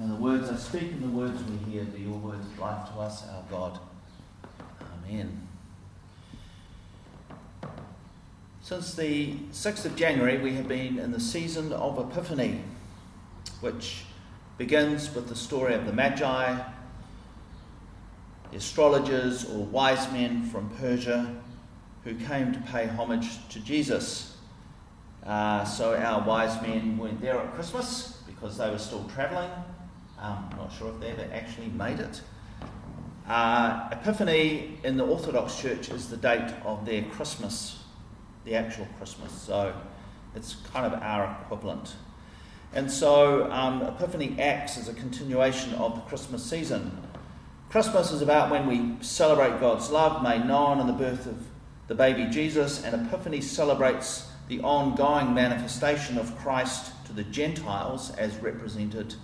And the words I speak and the words we hear be your words of life to us, our God. Amen. Since the 6th of January, we have been in the season of Epiphany, which begins with the story of the Magi, the astrologers or wise men from Persia who came to pay homage to Jesus. Uh, so our wise men weren't there at Christmas because they were still travelling. Um, I'm not sure if they ever actually made it. Uh, Epiphany in the Orthodox Church is the date of their Christmas, the actual Christmas. So it's kind of our equivalent. And so um, Epiphany acts as a continuation of the Christmas season. Christmas is about when we celebrate God's love made known in the birth of the baby Jesus, and Epiphany celebrates the ongoing manifestation of Christ to the Gentiles as represented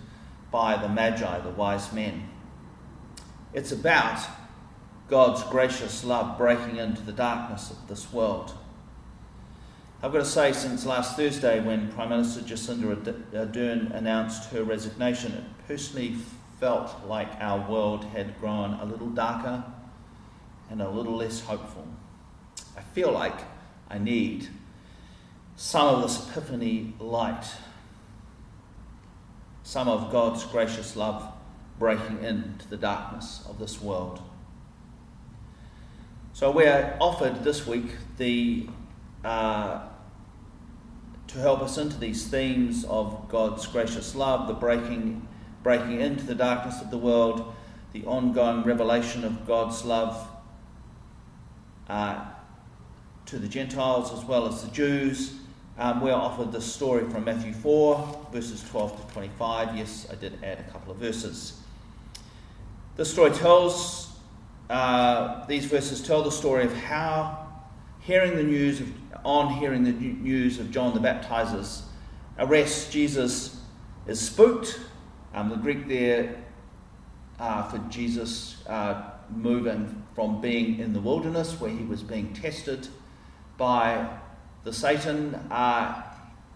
by the Magi, the wise men. It's about God's gracious love breaking into the darkness of this world. I've got to say, since last Thursday, when Prime Minister Jacinda Ardern announced her resignation, it personally felt like our world had grown a little darker and a little less hopeful. I feel like I need some of this epiphany light some of God's gracious love breaking into the darkness of this world. So we're offered this week the uh, to help us into these themes of God's gracious love, the breaking breaking into the darkness of the world, the ongoing revelation of God's love uh, to the Gentiles as well as the Jews, um, we're offered this story from Matthew 4, verses 12 to 25. Yes, I did add a couple of verses. This story tells, uh, these verses tell the story of how hearing the news of, on hearing the news of John the Baptizer's arrest, Jesus is spooked. Um, the Greek there uh, for Jesus uh, moving from being in the wilderness where he was being tested by the Satan, uh,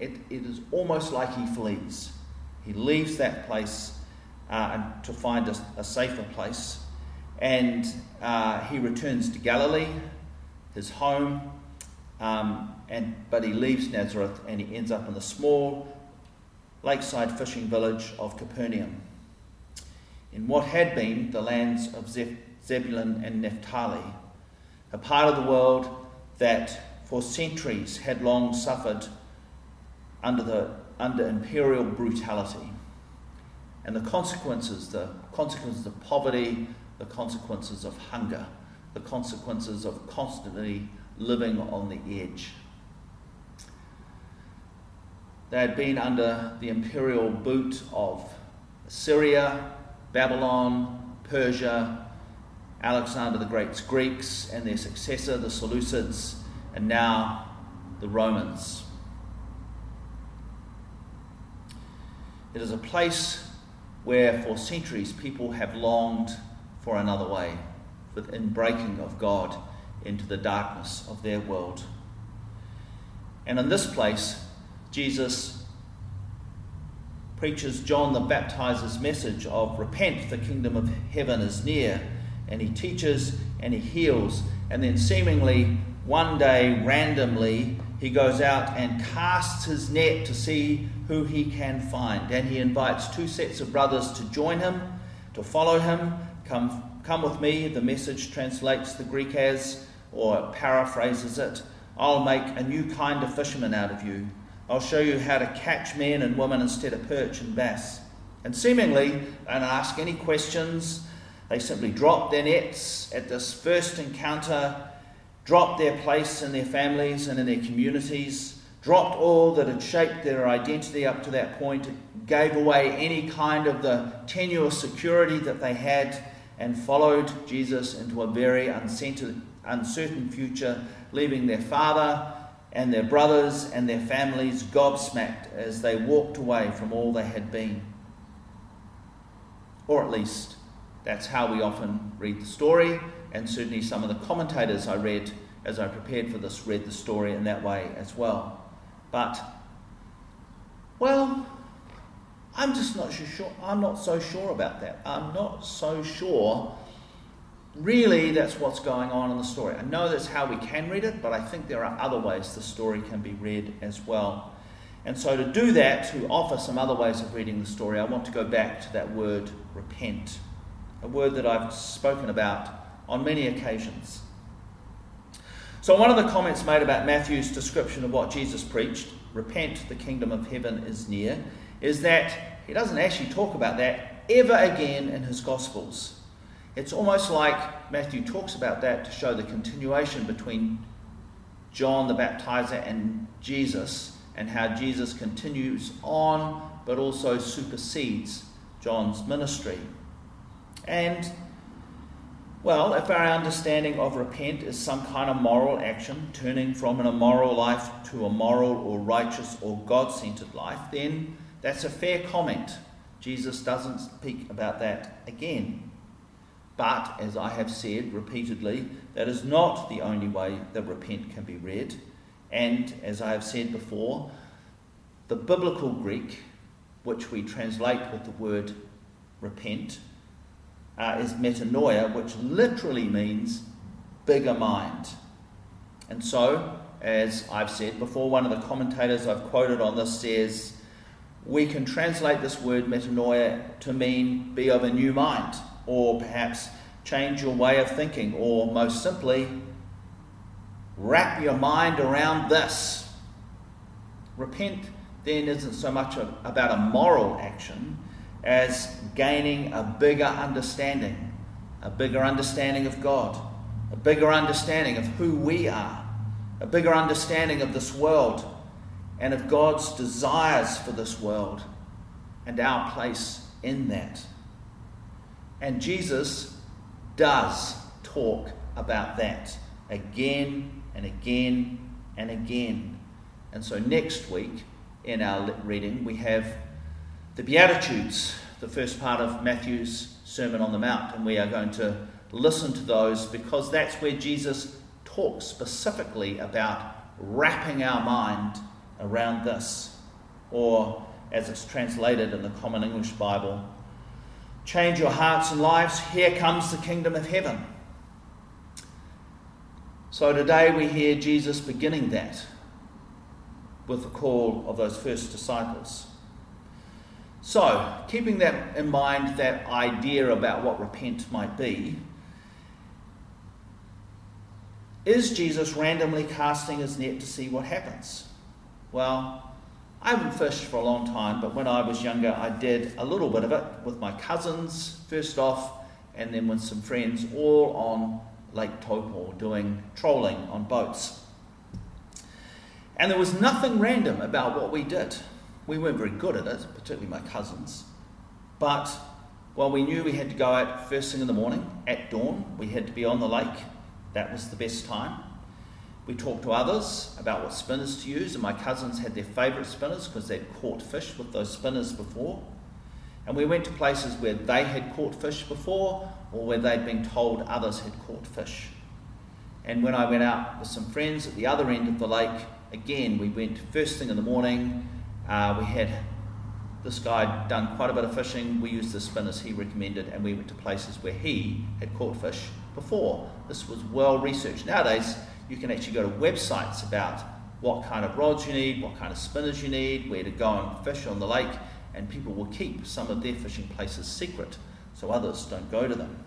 it, it is almost like he flees. He leaves that place uh, to find a, a, safer place, and uh, he returns to Galilee, his home, um, and but he leaves Nazareth and he ends up in the small lakeside fishing village of Capernaum, in what had been the lands of Zebulun and Naphtali, a part of the world that for centuries had long suffered under, the, under imperial brutality. And the consequences, the consequences of poverty, the consequences of hunger, the consequences of constantly living on the edge. They had been under the imperial boot of Syria, Babylon, Persia, Alexander the Great's Greeks, and their successor, the Seleucids, and now the Romans. It is a place where for centuries people have longed for another way, for the inbreaking of God into the darkness of their world. And in this place, Jesus preaches John the Baptizer's message of repent, the kingdom of heaven is near. And he teaches and he heals, and then seemingly one day, randomly, he goes out and casts his net to see who he can find. And he invites two sets of brothers to join him, to follow him. Come, come with me. The message translates the Greek as, or paraphrases it I'll make a new kind of fisherman out of you. I'll show you how to catch men and women instead of perch and bass. And seemingly, don't ask any questions. They simply drop their nets at this first encounter dropped their place in their families and in their communities, dropped all that had shaped their identity up to that point, gave away any kind of the tenuous security that they had, and followed Jesus into a very uncertain future, leaving their father and their brothers and their families gobsmacked as they walked away from all they had been. Or at least, that's how we often read the story and certainly some of the commentators I read as I prepared for this read the story in that way as well. But, well, I'm just not sure. I'm not so sure about that. I'm not so sure. Really, that's what's going on in the story. I know that's how we can read it, but I think there are other ways the story can be read as well. And so, to do that, to offer some other ways of reading the story, I want to go back to that word repent, a word that I've spoken about on many occasions. So, one of the comments made about Matthew's description of what Jesus preached, repent, the kingdom of heaven is near, is that he doesn't actually talk about that ever again in his Gospels. It's almost like Matthew talks about that to show the continuation between John the Baptizer and Jesus and how Jesus continues on but also supersedes John's ministry. And, well, if our understanding of repent is some kind of moral action, turning from an immoral life to a moral or righteous or God centered life, then that's a fair comment. Jesus doesn't speak about that again. But, as I have said repeatedly, that is not the only way that repent can be read. And as I have said before, the biblical Greek, which we translate with the word repent, uh, is metanoia, which literally means bigger mind. And so, as I've said before, one of the commentators I've quoted on this says, we can translate this word metanoia to mean be of a new mind, or perhaps change your way of thinking, or most simply, wrap your mind around this. Repent then isn't so much about a moral action as gaining a bigger understanding, a bigger understanding of God, a bigger understanding of who we are, a bigger understanding of this world and of God's desires for this world and our place in that. And Jesus does talk about that again and again and again. And so next week in our reading, we have the Beatitudes, the first part of Matthew's Sermon on the Mount, and we are going to listen to those because that's where Jesus talks specifically about wrapping our mind around this, or as it's translated in the Common English Bible, change your hearts and lives, here comes the kingdom of heaven. So today we hear Jesus beginning that with the call of those first disciples. So, keeping that in mind, that idea about what repent might be, is Jesus randomly casting his net to see what happens? Well, I haven't fished for a long time, but when I was younger, I did a little bit of it with my cousins, first off, and then with some friends, all on Lake Taupo doing trolling on boats. And there was nothing random about what we did. We weren't very good at it, particularly my cousins. But while we knew we had to go out first thing in the morning at dawn. We had to be on the lake. That was the best time. We talked to others about what spinners to use, and my cousins had their favourite spinners because they'd caught fish with those spinners before. And we went to places where they had caught fish before or where they'd been told others had caught fish. And when I went out with some friends at the other end of the lake, again, we went first thing in the morning. Uh, we had this guy done quite a bit of fishing. We used the spinners he recommended, and we went to places where he had caught fish before. This was well researched. Nowadays, you can actually go to websites about what kind of rods you need, what kind of spinners you need, where to go and fish on the lake, and people will keep some of their fishing places secret so others don't go to them.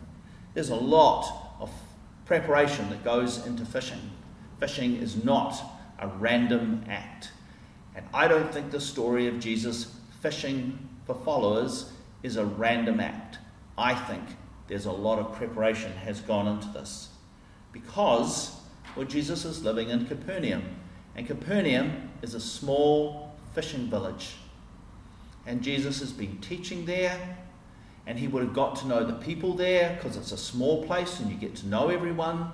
There's a lot of preparation that goes into fishing. Fishing is not a random act. And I don't think the story of Jesus fishing for followers is a random act. I think there's a lot of preparation has gone into this. Because well, Jesus is living in Capernaum. And Capernaum is a small fishing village. And Jesus has been teaching there, and he would have got to know the people there because it's a small place and you get to know everyone.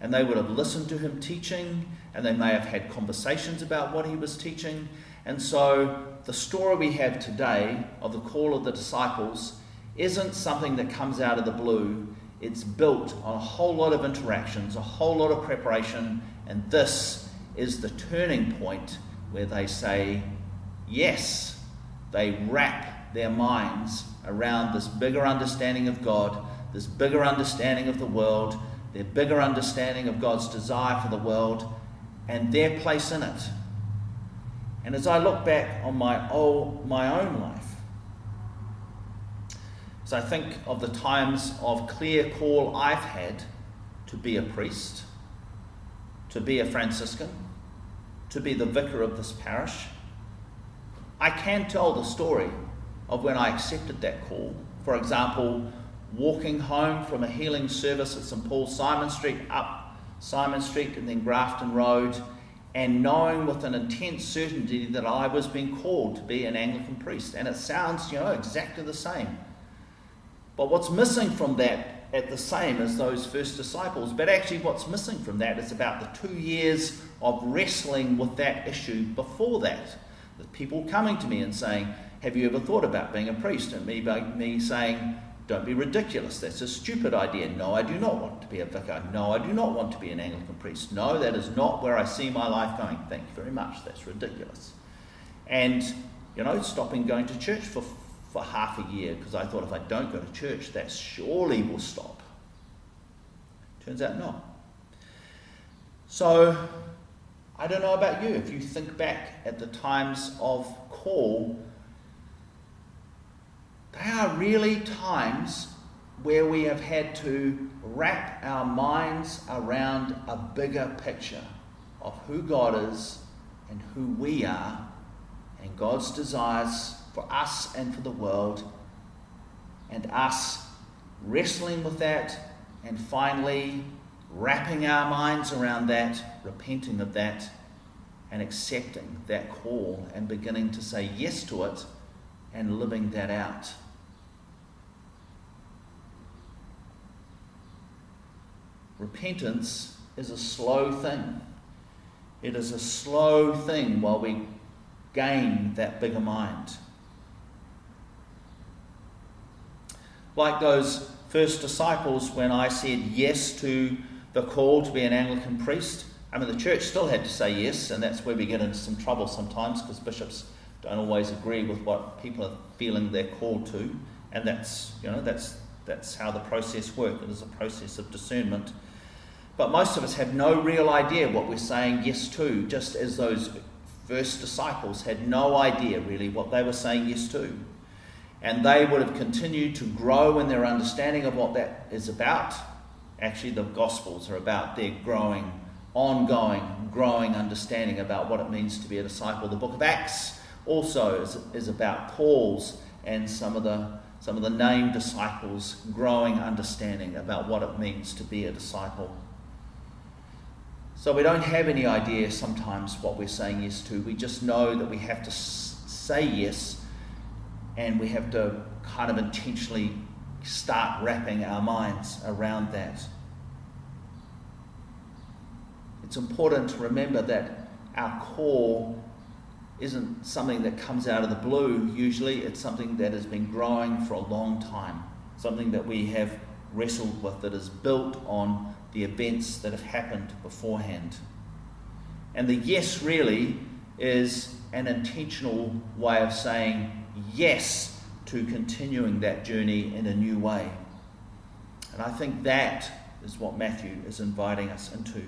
And they would have listened to him teaching, and they may have had conversations about what he was teaching. And so, the story we have today of the call of the disciples isn't something that comes out of the blue. It's built on a whole lot of interactions, a whole lot of preparation, and this is the turning point where they say, yes, they wrap their minds around this bigger understanding of God, this bigger understanding of the world, their bigger understanding of God's desire for the world, and their place in it. And as I look back on my, oh, my own life, as I think of the times of clear call I've had to be a priest, to be a Franciscan, to be the vicar of this parish, I can tell the story of when I accepted that call. For example, walking home from a healing service at St Paul's Symonds Street up Symonds Street and then Grafton Road, and knowing with an intense certainty that I was being called to be an Anglican priest. And it sounds, you know, exactly the same. But what's missing from that at the same as those first disciples, but actually what's missing from that is about the two years of wrestling with that issue before that. The people coming to me and saying, Have you ever thought about being a priest? And me, me saying, Don't be ridiculous. That's a stupid idea. No, I do not want to be a vicar. No, I do not want to be an Anglican priest. No, that is not where I see my life going. Thank you very much. That's ridiculous. And, you know, stopping going to church for for half a year because I thought if I don't go to church, that surely will stop. Turns out not. So, I don't know about you. If you think back at the times of call, they are really times where we have had to wrap our minds around a bigger picture of who God is and who we are and God's desires for us and for the world, and us wrestling with that and finally wrapping our minds around that, repenting of that, and accepting that call and beginning to say yes to it and living that out. Repentance is a slow thing. It is a slow thing while we gain that bigger mind. like those first disciples when I said yes to the call to be an Anglican priest. I mean, the church still had to say yes, and that's where we get into some trouble sometimes because bishops don't always agree with what people are feeling they're called to, and that's you know that's that's how the process works. It is a process of discernment. But most of us have no real idea what we're saying yes to, just as those first disciples had no idea really what they were saying yes to and they would have continued to grow in their understanding of what that is about. Actually, the Gospels are about their growing, ongoing, growing understanding about what it means to be a disciple. The book of Acts also is, is about Paul's and some of the some of the named disciples' growing understanding about what it means to be a disciple. So we don't have any idea sometimes what we're saying yes to. We just know that we have to say yes and we have to kind of intentionally start wrapping our minds around that. It's important to remember that our call isn't something that comes out of the blue, usually, it's something that has been growing for a long time, something that we have wrestled with, that is built on the events that have happened beforehand. And the yes really is an intentional way of saying yes to continuing that journey in a new way. And I think that is what Matthew is inviting us into.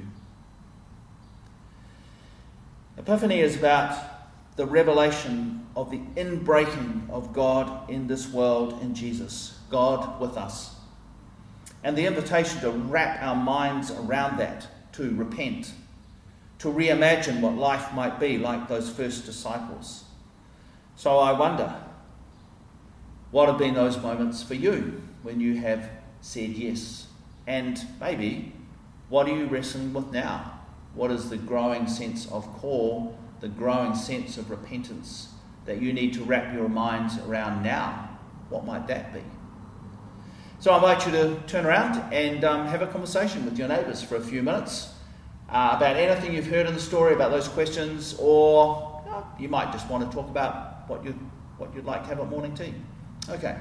Epiphany is about the revelation of the inbreaking of God in this world in Jesus, God with us. And the invitation to wrap our minds around that, to repent, to reimagine what life might be like those first disciples. So I wonder, what have been those moments for you when you have said yes? And maybe, what are you wrestling with now? What is the growing sense of call, the growing sense of repentance that you need to wrap your minds around now? What might that be? So I invite you to turn around and um, have a conversation with your neighbours for a few minutes uh, about anything you've heard in the story, about those questions, or you might just want to talk about what, you, what you'd like to have at morning tea. Okay.